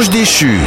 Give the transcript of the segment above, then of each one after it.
ange déchu.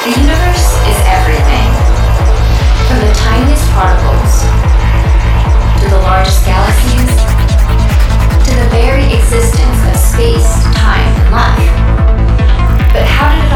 The universe is everything. From the tiniest particles to the largest galaxies to the very existence of space, time, and life. But how did